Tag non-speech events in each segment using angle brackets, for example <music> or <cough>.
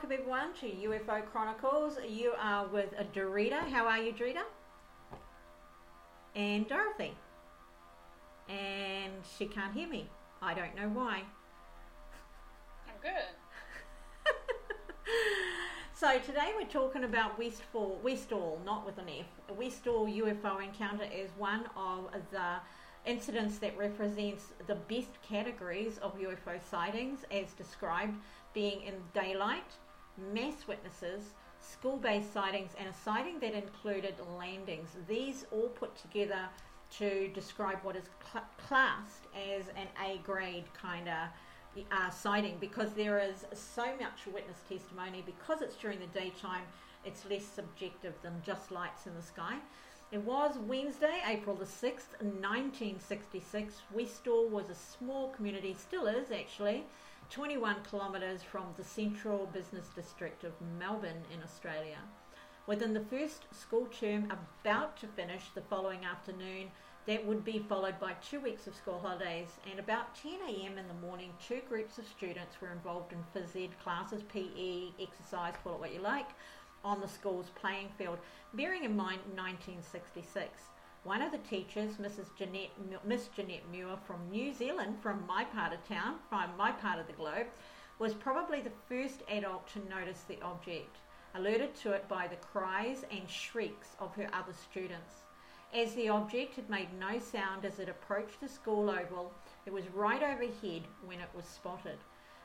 Welcome everyone to UFO Chronicles. You are with Dorita. How are you, Dorita? And Dorothy. And she can't hear me. I don't know why. I'm good. <laughs> so today we're talking about Westfall, Westall, not with an F. Westall UFO encounter is one of the incidents that represents the best categories of UFO sightings as described being in daylight, mass witnesses, school based sightings, and a sighting that included landings. These all put together to describe what is cl- classed as an A grade kind of uh, sighting because there is so much witness testimony. Because it's during the daytime, it's less subjective than just lights in the sky. It was Wednesday, April the 6th, 1966. Westall was a small community, still is actually, 21 kilometres from the central business district of Melbourne in Australia. Within the first school term about to finish the following afternoon, that would be followed by two weeks of school holidays, and about 10 a.m. in the morning, two groups of students were involved in phys ed classes, PE, exercise, call it what you like, on the school's playing field, bearing in mind 1966. One of the teachers, Mrs. Jeanette, Miss Jeanette Muir from New Zealand, from my part of town, from my part of the globe, was probably the first adult to notice the object, alerted to it by the cries and shrieks of her other students. As the object had made no sound as it approached the school oval, it was right overhead when it was spotted.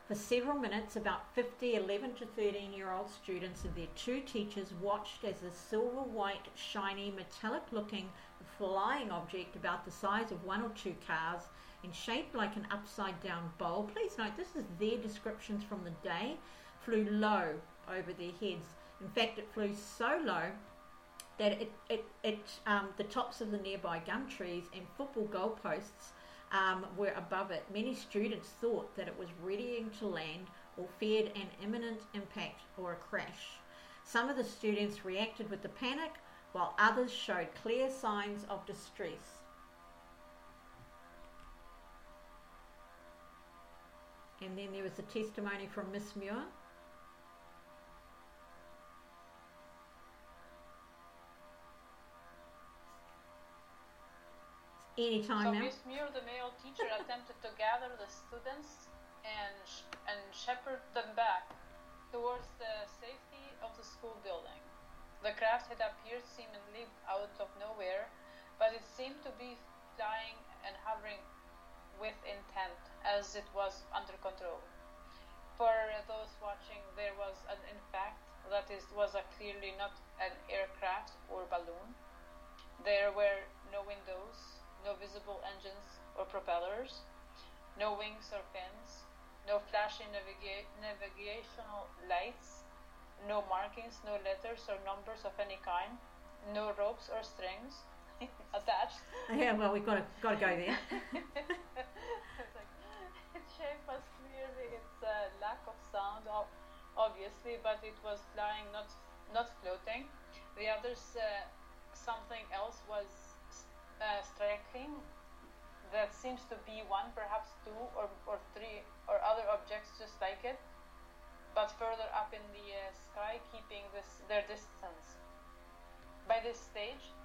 For several minutes, about 50 11 to 13 year old students and their two teachers watched as the silver white, shiny, metallic looking flying object about the size of one or two cars and shaped like an upside down bowl. Please note this is their descriptions from the day, flew low over their heads. In fact, it flew so low that it, it, it um, the tops of the nearby gum trees and football goalposts um, were above it. Many students thought that it was readying to land or feared an imminent impact or a crash. Some of the students reacted with the panic, while others showed clear signs of distress. And then there was a testimony from Miss Muir. Anytime so now. Miss Muir, the male teacher, attempted to gather the students and sh- and shepherd them back towards the safety of the school building. The craft had appeared seemingly out of nowhere, but it seemed to be flying and hovering with intent, as it was under control. For those watching, there was an in fact that is was clearly not an aircraft or balloon. There were no windows, no visible engines or propellers, no wings or fins, no flashing naviga- navigational lights, no markings, no letters or numbers of any kind, no ropes or strings <laughs> attached. <laughs> Yeah, well, we've got to got to go there. It's <laughs> like, shape was clearly its uh, lack of sound, obviously, but it was flying, not not floating. The others, uh, something else was uh, striking. That seems to be one, perhaps two or, or three or other objects just like it, but further up in the uh, sky, keeping this their distance. By this stage,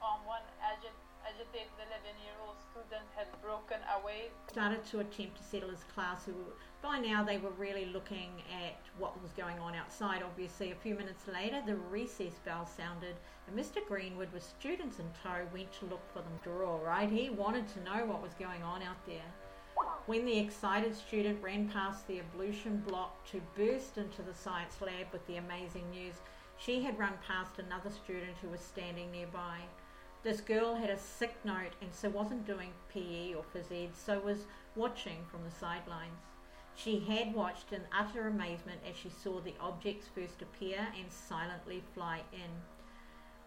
um, one agit- agitated 11-year-old student had broken away Started to attempt to settle his class. Who by now they were really looking at what was going on outside. Obviously, a few minutes later, the recess bell sounded, and Mr. Greenwood, with students in tow, went to look for them. After all, right? He wanted to know what was going on out there. When the excited student ran past the ablution block to burst into the science lab with the amazing news, she had run past another student who was standing nearby. This girl had a sick note and so wasn't doing PE or phys ed, so was watching from the sidelines. She had watched in utter amazement as she saw the objects first appear and silently fly in,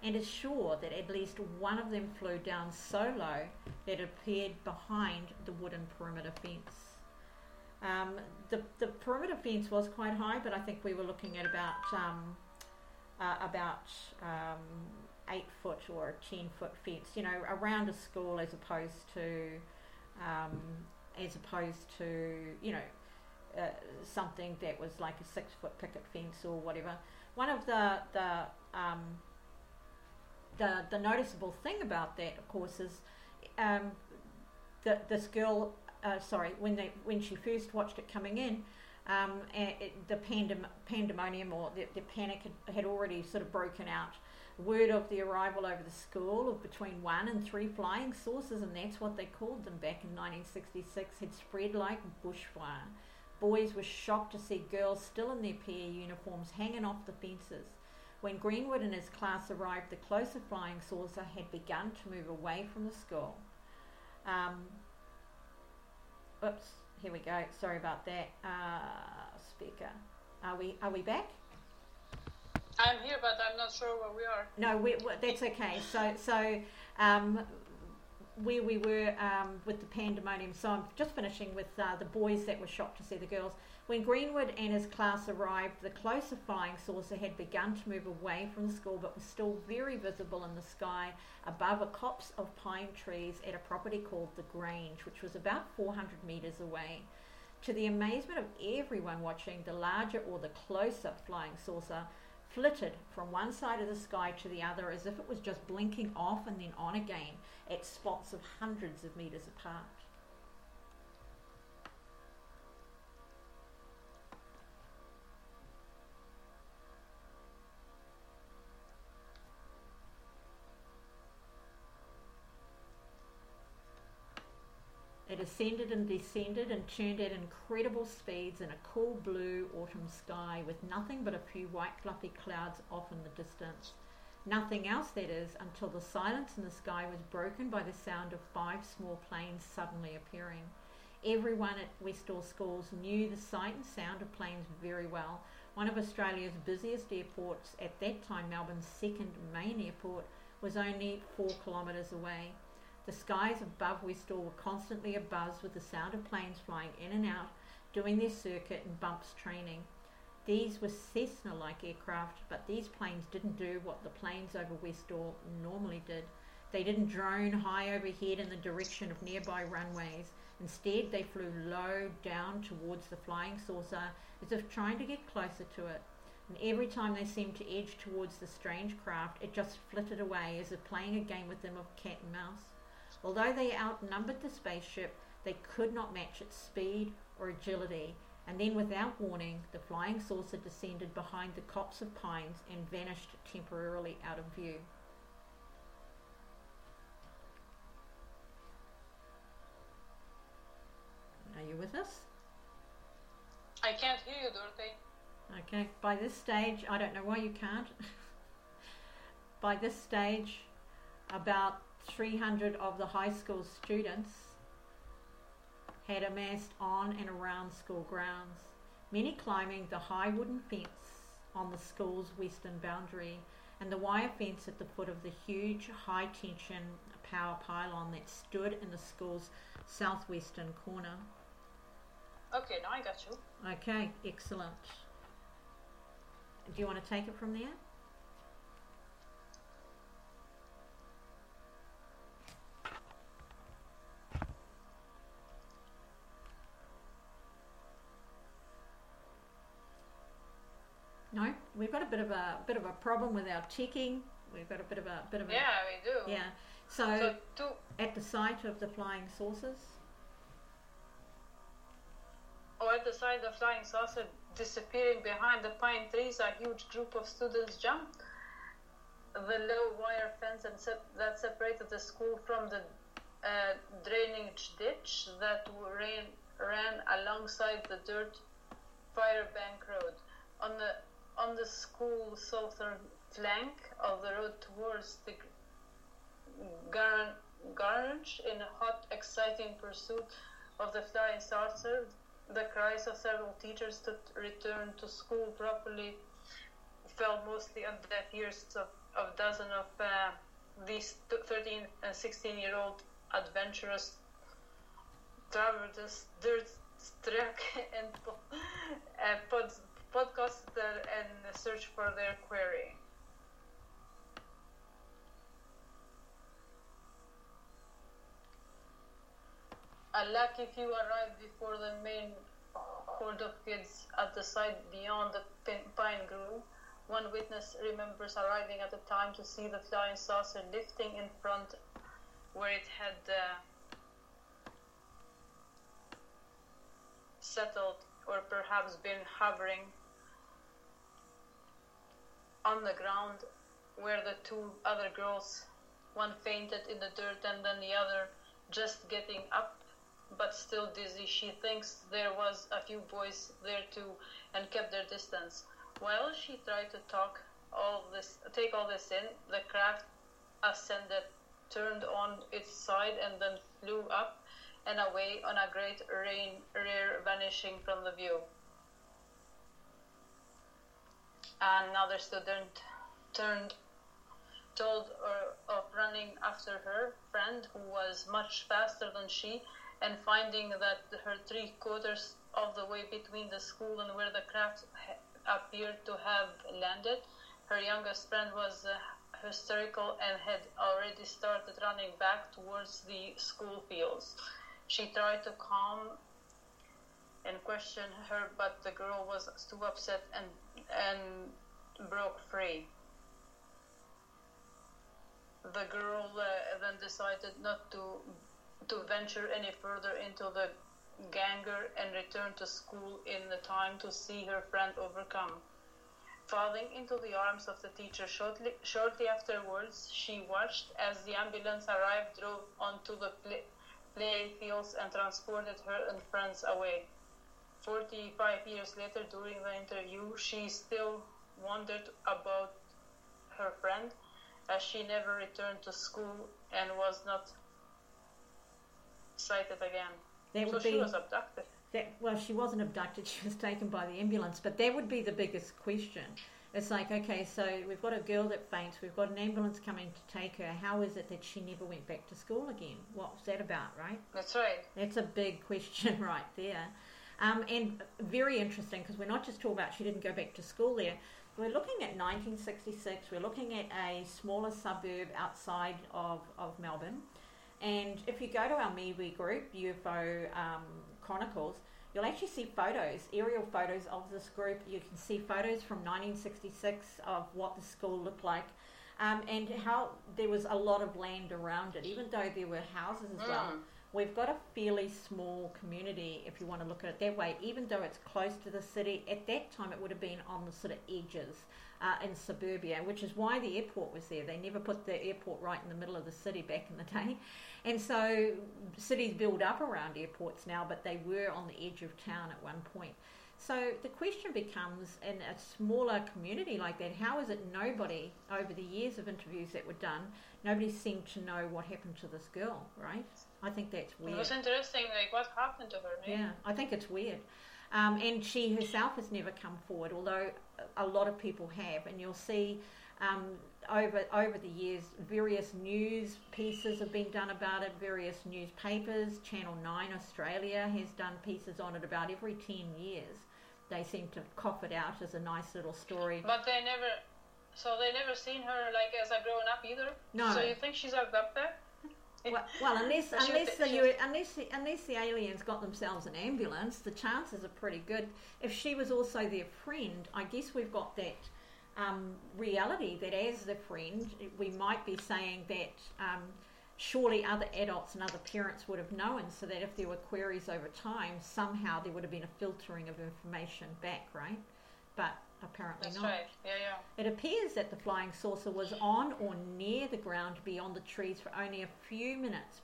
and is sure that at least one of them flew down so low that it appeared behind the wooden perimeter fence. Um, the, the perimeter fence was quite high, but I think we were looking at about um, uh, about um, eight foot or a ten foot fence, you know, around a school as opposed to um, as opposed to you know uh, something that was like a six foot picket fence or whatever. One of the the um, the the noticeable thing about that, of course, is um, that this girl. Uh, sorry, when they when she first watched it coming in, um, it, the pandem- pandemonium or the, the panic had, had already sort of broken out. Word of the arrival over the school of between one and three flying saucers, and that's what they called them back in 1966, had spread like bushfire. Boys were shocked to see girls still in their PE uniforms hanging off the fences. When Greenwood and his class arrived, the closer flying saucer had begun to move away from the school. Um, oops, here we go. Sorry about that. Uh, speaker. Are we are we back? I'm here, but I'm not sure where we are. No, we, that's okay. So so um, where we were um, with the pandemonium. So I'm just finishing with uh, the boys that were shocked to see the girls. When Greenwood and his class arrived, the closer flying saucer had begun to move away from the school, but was still very visible in the sky above a copse of pine trees at a property called the Grange, which was about 400 metres away. To the amazement of everyone watching, the larger or the closer flying saucer flitted from one side of the sky to the other as if it was just blinking off and then on again at spots of hundreds of metres apart. Ascended and descended and turned at incredible speeds in a cool blue autumn sky with nothing but a few white fluffy clouds off in the distance. Nothing else, that is, until the silence in the sky was broken by the sound of five small planes suddenly appearing. Everyone at Westall schools knew the sight and sound of planes very well. One of Australia's busiest airports, at that time Melbourne's second main airport, was only four kilometres away. The skies above Westall were constantly abuzz with the sound of planes flying in and out, doing their circuit and bumps training. These were Cessna like aircraft, but these planes didn't do what the planes over Westall normally did. They didn't drone high overhead in the direction of nearby runways. Instead, they flew low down towards the flying saucer as if trying to get closer to it. And every time they seemed to edge towards the strange craft, it just flitted away as if playing a game with them of cat and mouse. Although they outnumbered the spaceship, they could not match its speed or agility, And then, without warning, the flying saucer descended behind the copse of pines and vanished temporarily out of view. Are you with us? I can't hear you, Dorothy. Okay, by this stage, I don't know why you can't. <laughs> by this stage, about 300 of the high school students had amassed on and around school grounds, many climbing the high wooden fence on the school's western boundary and the wire fence at the foot of the huge high tension power pylon that stood in the school's southwestern corner. Okay, now I got you. Okay, excellent. Do you want to take it from there? No, we've got a bit of a bit of a problem with our checking. We've got a bit of a bit of a Yeah, we do. yeah. So, So two. at the site of the flying saucers, Or at the side of the flying saucer disappearing behind the pine trees, a huge group of students jumped the low wire fence and sep- that separated the school from the uh, drainage ditch that ran, ran alongside the dirt fire bank road. On the on the school southern flank of the road towards the gar- garage in a hot, exciting pursuit of the flying saucer, the cries of several teachers to return to school properly fell mostly on the deaf ears of, of dozen of uh, these 13 and 16 year old adventurous travelers, dirt struck <laughs> and uh, podcaster and search for their query. A lucky few arrived before the main horde of kids at the site beyond the pine grove. One witness remembers arriving at the time to see the flying saucer lifting in front where it had uh, settled or perhaps been hovering on the ground where the two other girls, one fainted in the dirt and then the other just getting up but still dizzy. She thinks there was a few boys there too and kept their distance. While she tried to talk all this, take all this in, the craft ascended, turned on its side, and then flew up and away on a great rain, rear vanishing from the view. Another student turned, told her of running after her friend, who was much faster than she, and finding that her three quarters of the way between the school and where the craft appeared to have landed, her youngest friend was uh, hysterical and had already started running back towards the school fields. She tried to calm and questioned her, but the girl was too upset and and broke free. The girl uh, then decided not to to venture any further into the Grange and return to school in the time to see her friend overcome. Falling into the arms of the teacher shortly, shortly afterwards, she watched as the ambulance arrived, drove onto the play fields, and transported her and friends away. 45 years later, during the interview, she still wondered about her friend as she never returned to school and was not sighted again. that so would she be was abducted. that. Well, she wasn't abducted; <laughs> she was taken by the ambulance. But that would be the biggest question. It's like, okay, so we've got a girl that faints. We've got an ambulance coming to take her. How is it that she never went back to school again? What was that about, right? That's right. That's a big <laughs> question right there. Um, and very interesting because we're not just talking about she didn't go back to school there. We're looking at 1966. We're looking at a smaller suburb outside of, of Melbourne. And if you go to our MeWe group, UFO um, Chronicles, you'll actually see photos, aerial photos of this group. You can see photos from 1966 of what the school looked like. Um, and how there was a lot of land around it, even though there were houses as well. We've got a fairly small community, if you want to look at it that way, even though it's close to the city. At that time, it would have been on the sort of edges uh, in suburbia, which is why the airport was there. They never put the airport right in the middle of the city back in the day. And so cities build up around airports now, but they were on the edge of town at one point. So the question becomes in a smaller community like that, how is it nobody, over the years of interviews that were done, nobody seemed to know what happened to this girl, right? I think that's weird. It was interesting, like what happened to her. Maybe? Yeah, I think it's weird. Um, and she herself has never come forward, although a lot of people have. And you'll see um, over over the years, various news pieces have been done about it. Various newspapers, Channel Nine Australia has done pieces on it about every ten years. They seem to cough it out as a nice little story. But they never, so they never seen her like as a grown up either. No. So you think she's up there? Well, well unless <laughs> unless the unless the, unless the aliens got themselves an ambulance, the chances are pretty good. If she was also their friend, I guess we've got that um, reality that as the friend, we might be saying that um, surely other adults and other parents would have known, so that if there were queries over time, somehow there would have been a filtering of information back, right? But apparently That's not. right. Yeah, yeah. It appears that the flying saucer was on or near the ground beyond the trees for only a few minutes.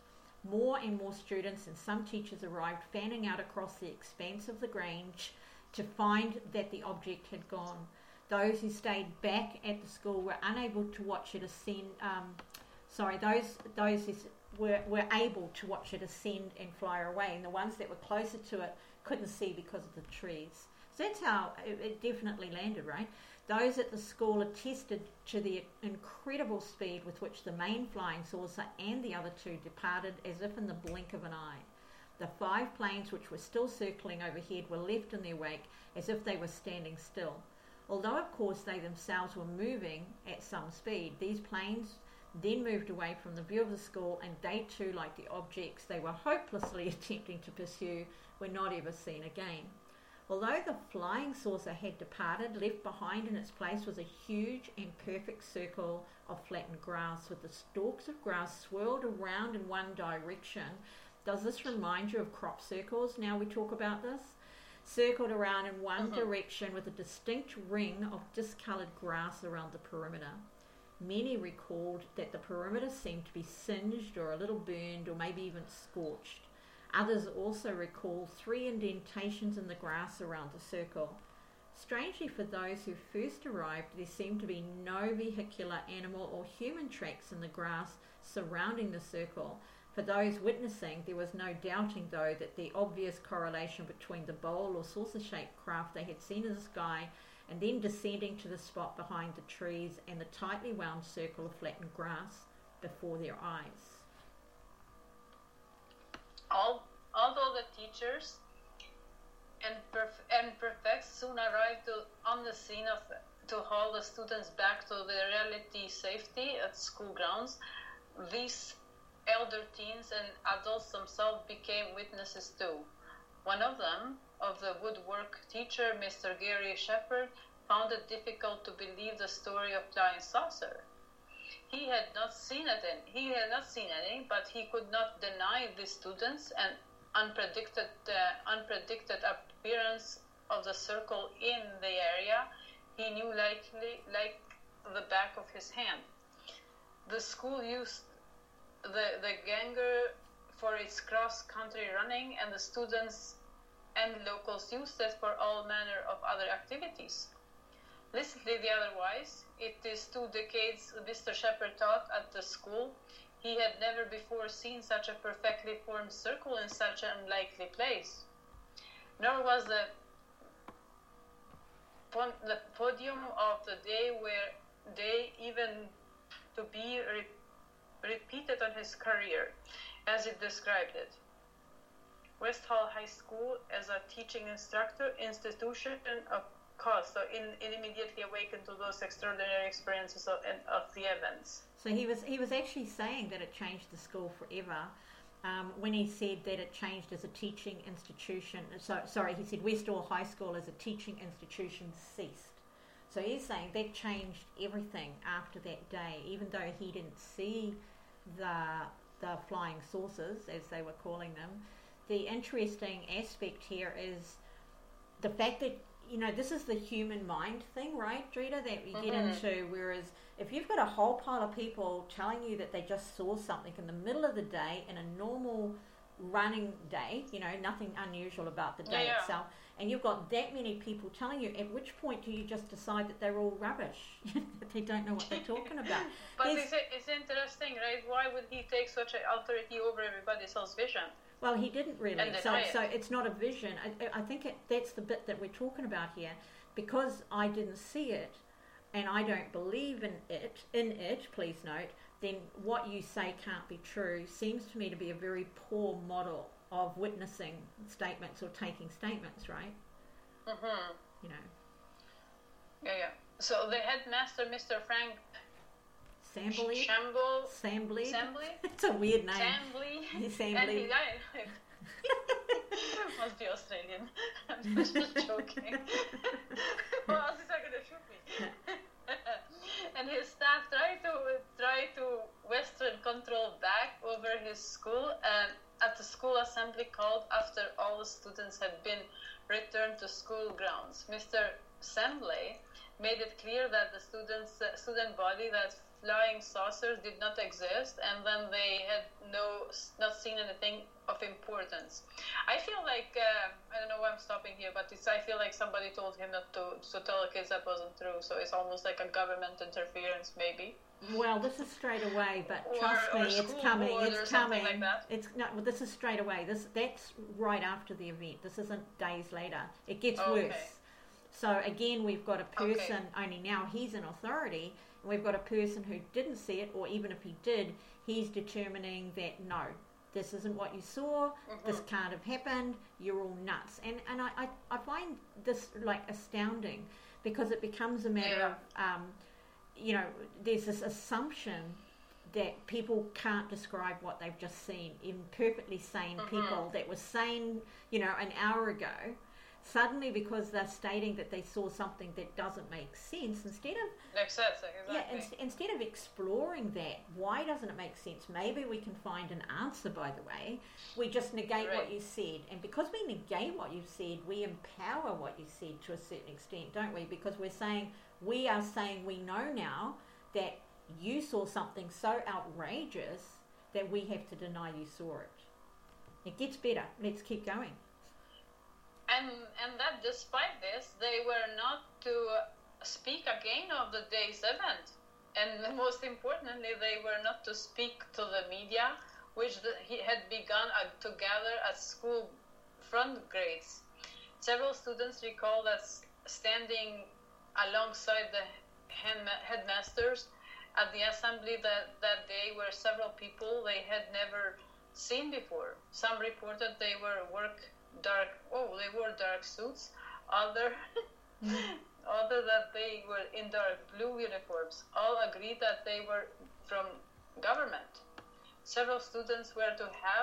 More and more students and some teachers arrived fanning out across the expanse of the Grange to find that the object had gone. Those who stayed back at the school were unable to watch it ascend. Um, sorry, those those who s- were were able to watch it ascend and fly away, and the ones that were closer to it couldn't see because of the trees. So that's how it, it definitely landed, right? Those at the school attested to the incredible speed with which the main flying saucer and the other two departed as if in the blink of an eye. The five planes which were still circling overhead were left in their wake as if they were standing still. Although, of course, they themselves were moving at some speed, these planes then moved away from the view of the school, and they too, like the objects they were hopelessly <laughs> attempting to pursue, were not ever seen again. Although the flying saucer had departed, left behind in its place was a huge and perfect circle of flattened grass with the stalks of grass swirled around in one direction. Does this remind you of crop circles now we talk about this? Circled around in one Mhm. direction with a distinct ring of discoloured grass around the perimeter. Many recalled that the perimeter seemed to be singed or a little burned or maybe even scorched. Others also recall three indentations in the grass around the circle. Strangely, for those who first arrived, there seemed to be no vehicular animal or human tracks in the grass surrounding the circle. For those witnessing, there was no doubting, though, that the obvious correlation between the bowl or saucer shaped craft they had seen in the sky and then descending to the spot behind the trees and the tightly wound circle of flattened grass before their eyes. All, although the teachers and, perf- and prefects soon arrived to, on the scene of to haul the students back to the reality safety at school grounds, these elder teens and adults themselves became witnesses too. One of them, of the woodwork teacher, Mr. Gary Shepard, found it difficult to believe the story of flying saucer. He had not seen it in, he had not seen any, but he could not deny the students and unpredicted uh, unpredicted appearance of the circle in the area. He knew likely like the back of his hand. The school used the the Grange for its cross country running, and the students and locals used it for all manner of other activities. Recently, the otherwise, it is two decades Mr. Shepard taught at the school. He had never before seen such a perfectly formed circle in such an unlikely place. Nor was the, the podium of the day where day even to be re- repeated on his career, as it described it. Westall High School as a teaching instructor institution of cause, so in, it immediately awakened to those extraordinary experiences of, of the events. So he was he was actually saying that it changed the school forever. Um, when he said that it changed as a teaching institution, so sorry, he said Westall High School as a teaching institution ceased. So he's saying that changed everything after that day, even though he didn't see the the flying saucers, as they were calling them, the interesting aspect here is the fact that you know this is the human mind thing, right, Drita, that we get Mhm. into. Whereas if you've got a whole pile of people telling you that they just saw something in the middle of the day in a normal running day, you know, nothing unusual about the day yeah. itself, and you've got that many people telling you, at which point do you just decide that they're all rubbish? <laughs> that they don't know what they're talking about? <laughs> But it's, it's interesting, right? Why would he take such an authority over everybody else's vision? Well, he didn't really. So, it. so it's not a vision. I, I think it, that's the bit that we're talking about here. Because I didn't see it, and I don't believe in it. In it, please note. Then what you say can't be true seems to me to be a very poor model of witnessing statements or taking statements. Right? hmm You know, Yeah, yeah. So the headmaster, Mr. Frank Sambly. Shamble, Sambly. Sambly, <laughs> It's a weird name. Sambly, <laughs> Sambly. and he died. <laughs> Must be Australian. I'm just joking. well, else is not gonna shoot me. and his staff tried to try to Western control back over his school, and at the school assembly called after all the students had been returned to school grounds. Mr. Sembley made it clear that the students, uh, student body that flying saucers did not exist, and then they had no, not seen anything of importance. I feel like uh, I don't know why I'm stopping here, but it's I feel like somebody told him not to to tell the kids that wasn't true. So it's almost like a government interference, maybe. Well, this is straight away, but Or- trust me, it's coming. It's coming. like. It's no. Well, this is straight away. This that's right after the event. This isn't days later. It gets Okay. worse. So again, we've got a Okay. person. Only now he's an authority, and we've got a person who didn't see it, or even if he did, he's determining that no, this isn't what you saw. This Mm-hmm. can't have happened. You're all nuts. And and I, I, I find this like astounding because it becomes a matter Yeah. of um, you know, there's this assumption that people can't describe what they've just seen. In perfectly sane Mhm. people that were sane, you know, an hour ago, suddenly because they're stating that they saw something that doesn't make sense, instead of Like that, exactly. yeah, ins- instead of exploring that, why doesn't it make sense? Maybe we can find an answer. By the way, we just negate what you said, and because we negate what you said, we empower what you said to a certain extent, don't we? Because we're saying we are saying we know now that you saw something so outrageous that we have to deny you saw it. It gets better. Let's keep going. And and that despite this, they were not to speak again of the day's event, and <laughs> most importantly, they were not to speak to the media, which the, he had begun to gather at school front grades. Several students recall that standing alongside the headmasters at the assembly that, that day were several people they had never seen before. Some reported they were work dark oh they wore dark suits. Other mm-hmm. <laughs> other that they were in dark blue uniforms. All agreed that they were from government. Several students were to have